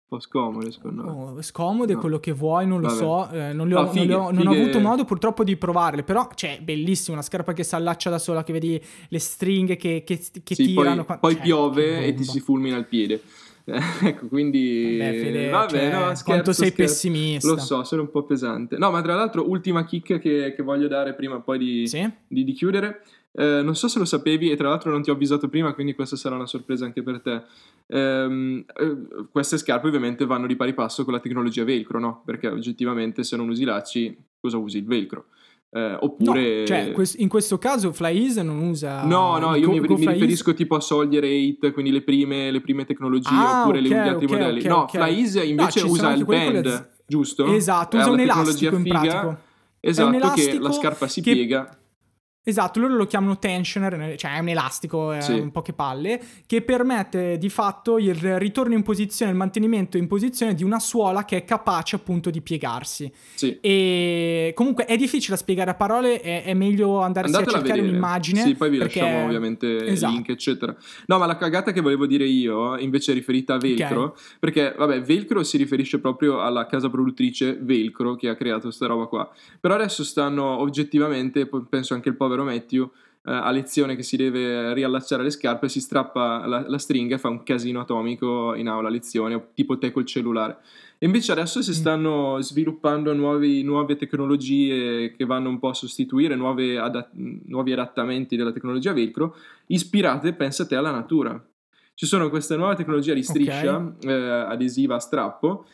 po' scomode, secondo me. Oh, scomode, no. quello che vuoi, non lo Vabbè. so. Eh, non, ho, fighe, non, ho, non, ho, avuto modo purtroppo di provarle. Però, cioè, bellissimo, una scarpa che si allaccia da sola, che vedi le stringhe che, che, che sì, tirano. Poi, poi cioè, piove e ti si fulmina il piede. *laughs* ecco, quindi Beh, Fede, vabbè, cioè, no, scherzo, quanto sei scherzo. pessimista. Lo so, sono un po' pesante. No, ma tra l'altro, ultima kick che, che voglio dare prima poi di, sì? di, di chiudere. Eh, non so se lo sapevi e tra l'altro non ti ho avvisato prima, quindi questa sarà una sorpresa anche per te. Eh, eh, queste scarpe ovviamente vanno di pari passo con la tecnologia velcro, no? Perché oggettivamente se non usi lacci, cosa usi il velcro? Eh, oppure... No, cioè, in questo caso FlyEase non usa... No, no, io mi, mi riferisco tipo a Soldier 8, quindi le prime, le prime tecnologie, ah, oppure okay, gli altri okay, modelli. Okay, no, FlyEase invece no, usa il band, le... giusto? Esatto, usa un elastico in figa. pratico. Esatto, che la scarpa si che... piega. Esatto, loro lo chiamano tensioner, cioè è un elastico, Sì. un po' che palle, che permette di fatto il ritorno in posizione, il mantenimento in posizione di una suola che è capace appunto di piegarsi. Sì. E comunque è difficile da spiegare a parole, è, è meglio andarsi Andatela a cercare vedere. un'immagine. Sì, poi vi perché- lasciamo ovviamente Esatto. link, eccetera. No, ma la cagata che volevo dire io, invece è riferita a Velcro, perché vabbè, Velcro si riferisce proprio alla casa produttrice Velcro che ha creato sta roba qua. Però adesso stanno oggettivamente, penso anche il povero Matthew, eh, a lezione che si deve riallacciare le scarpe, si strappa la, la stringa e fa un casino atomico in aula a lezione, tipo te col cellulare. E invece adesso si Mm. stanno sviluppando nuovi- nuove tecnologie che vanno un po' a sostituire, nuove adat- nuovi adattamenti della tecnologia velcro, ispirate, pensate, alla natura. Ci sono queste nuove tecnologie di striscia eh, adesiva a strappo,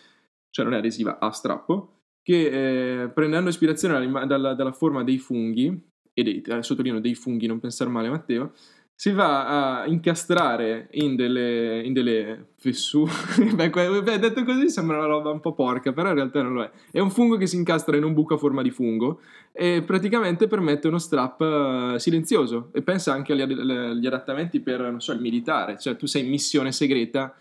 cioè non è adesiva a strappo, che eh, prendendo ispirazione dalla, dalla forma dei funghi, e dei, eh, sottolineo dei funghi, non pensare male Matteo, si va a incastrare in delle, in delle fessure. *laughs* beh, beh, detto così sembra una roba un po' porca, però in realtà non lo è. È un fungo che si incastra in un buco a forma di fungo e praticamente permette uno strap eh, silenzioso. E pensa anche agli, agli adattamenti per, non so, il militare. Cioè, tu sei in missione segreta,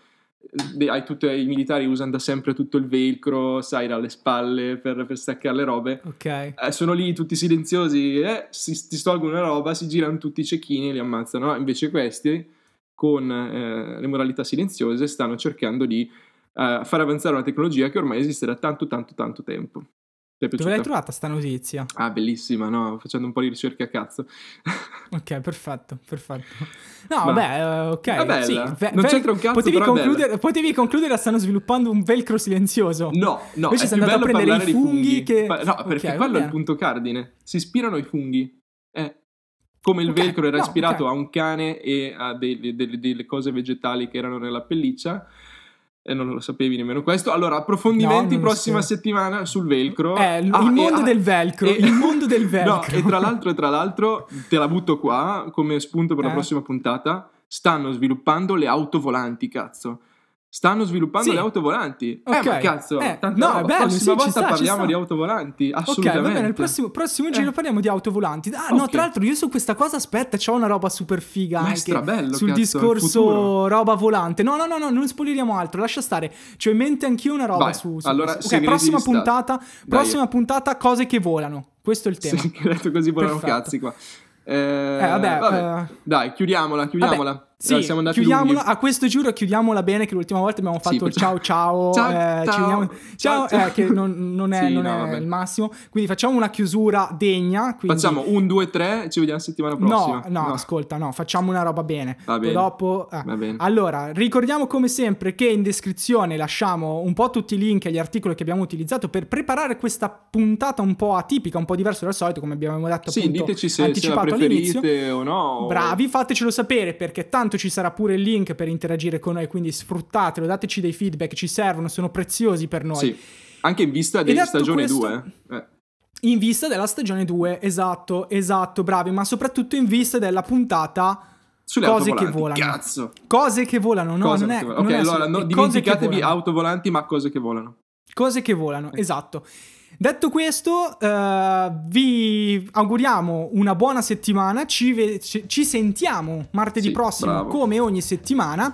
hai tutte, i militari usano da sempre tutto il velcro, sai, dalle spalle per, per staccare le robe. Ok. Eh, sono lì tutti silenziosi, eh, si, si stolgono una roba, si girano tutti i cecchini e li ammazzano. No, Invece questi, con eh, le modalità silenziose, stanno cercando di eh, far avanzare una tecnologia che ormai esiste da tanto, tanto, tanto tempo. Dove l'hai trovata sta notizia? Ah, bellissima, no? Facendo un po' di ricerche a cazzo. *laughs* Ok, perfetto, perfetto. No, Ma- vabbè, eh, ok. Bella. sì, ve- Non ve- c'entra un cazzo, potevi concludere, potevi concludere, stanno sviluppando un velcro silenzioso. No, no, Invece è sei andato a prendere i di funghi che- No, perché va quello è il punto cardine. Si ispirano ai funghi. Eh. Come il Ok, velcro era no, ispirato ok. a un cane e a dei- delle, delle cose vegetali che erano nella pelliccia. E non lo sapevi nemmeno questo. Allora, No, approfondimenti lo prossima sapevo. settimana sul velcro. Eh, il- Ah, il e- mondo ah, del velcro, e- il mondo del velcro. *laughs* No, e tra l'altro, e tra l'altro, te la butto qua come spunto per la Eh. prossima puntata. Stanno sviluppando le auto volanti, cazzo. Stanno sviluppando Sì. le auto volanti. Ok. Eh, ma cazzo, Eh, no, roba. è bello, prossima sì, volta sta, parliamo di auto volanti, Ok, assolutamente. va bene, il prossimo, prossimo giro Eh. parliamo di autovolanti. Ah, no, Ok. tra l'altro io su questa cosa, aspetta, c'ho una roba super figa Ma anche strabello, sul cazzo, discorso roba volante. No, no, no, no, non spoileriamo altro, lascia stare. C'ho in mente anch'io una roba Vai, su, su allora. Ok, prossima puntata, prossima puntata, cose che volano. Questo è il tema. *laughs* Detto così volano Perfetto. cazzi qua. Eh, vabbè, vabbè. eh, Dai, chiudiamola, chiudiamola. Vabbè, sì, siamo chiudiamola. lunghi. A questo giro chiudiamola bene. Che l'ultima volta abbiamo fatto Sì, il ciao ciao. *laughs* Ciao, eh, ci ciao. Ciao, ciao, eh, che non, non è, Sì, non no, è il massimo. Quindi facciamo una chiusura degna. Quindi... Facciamo un, due, tre, ci vediamo settimana prossima. No, no, ascolta, no, facciamo una roba bene. Va bene. Dopo, eh. Va bene. Allora, ricordiamo come sempre che in descrizione lasciamo un po' tutti i link agli articoli che abbiamo utilizzato per preparare questa puntata un po' atipica, un po' diversa dal solito, come abbiamo detto Sì, appunto diteci se, se la anticipato all'inizio. preferite o no. Bravi, fatecelo sapere perché tanto ci sarà pure il link per interagire con noi, quindi sfruttatelo, dateci dei feedback, ci servono, sono preziosi per noi. Sì, anche in vista detto stagione questo- 2. Eh. In vista della stagione 2, esatto, esatto, bravi, ma soprattutto in vista della puntata Sulle cose che volano. Cazzo. Cose che volano, no, Cose non è, volano. non ok, è allora no, è che dimenticatevi autovolanti, ma cose che volano. Cose che volano, esatto. Detto questo, eh, vi auguriamo una buona settimana. Ci, ve- ci- sentiamo martedì Sì, prossimo, bravo. come ogni settimana.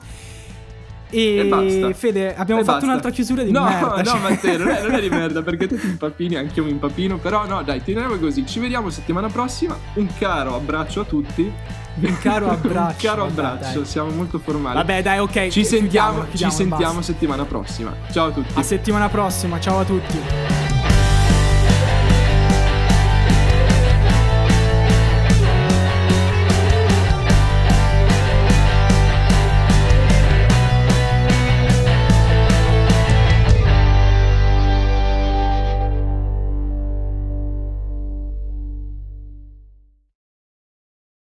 E, E basta. Fede, abbiamo E fatto basta. un'altra chiusura di no, merda. No, cioè. Matteo, non è, non è di merda *laughs* perché tu ti impappini, anche io mi impappino. Però no, dai, teniamo così. Ci vediamo settimana prossima. Un caro abbraccio a tutti. Un caro *laughs* abbraccio. Un caro abbraccio, dai. siamo molto formali. Vabbè, dai, ok. ci sentiamo, chiudiamola, ci chiudiamola, sentiamo settimana prossima. Ciao a tutti. A settimana prossima, ciao a tutti.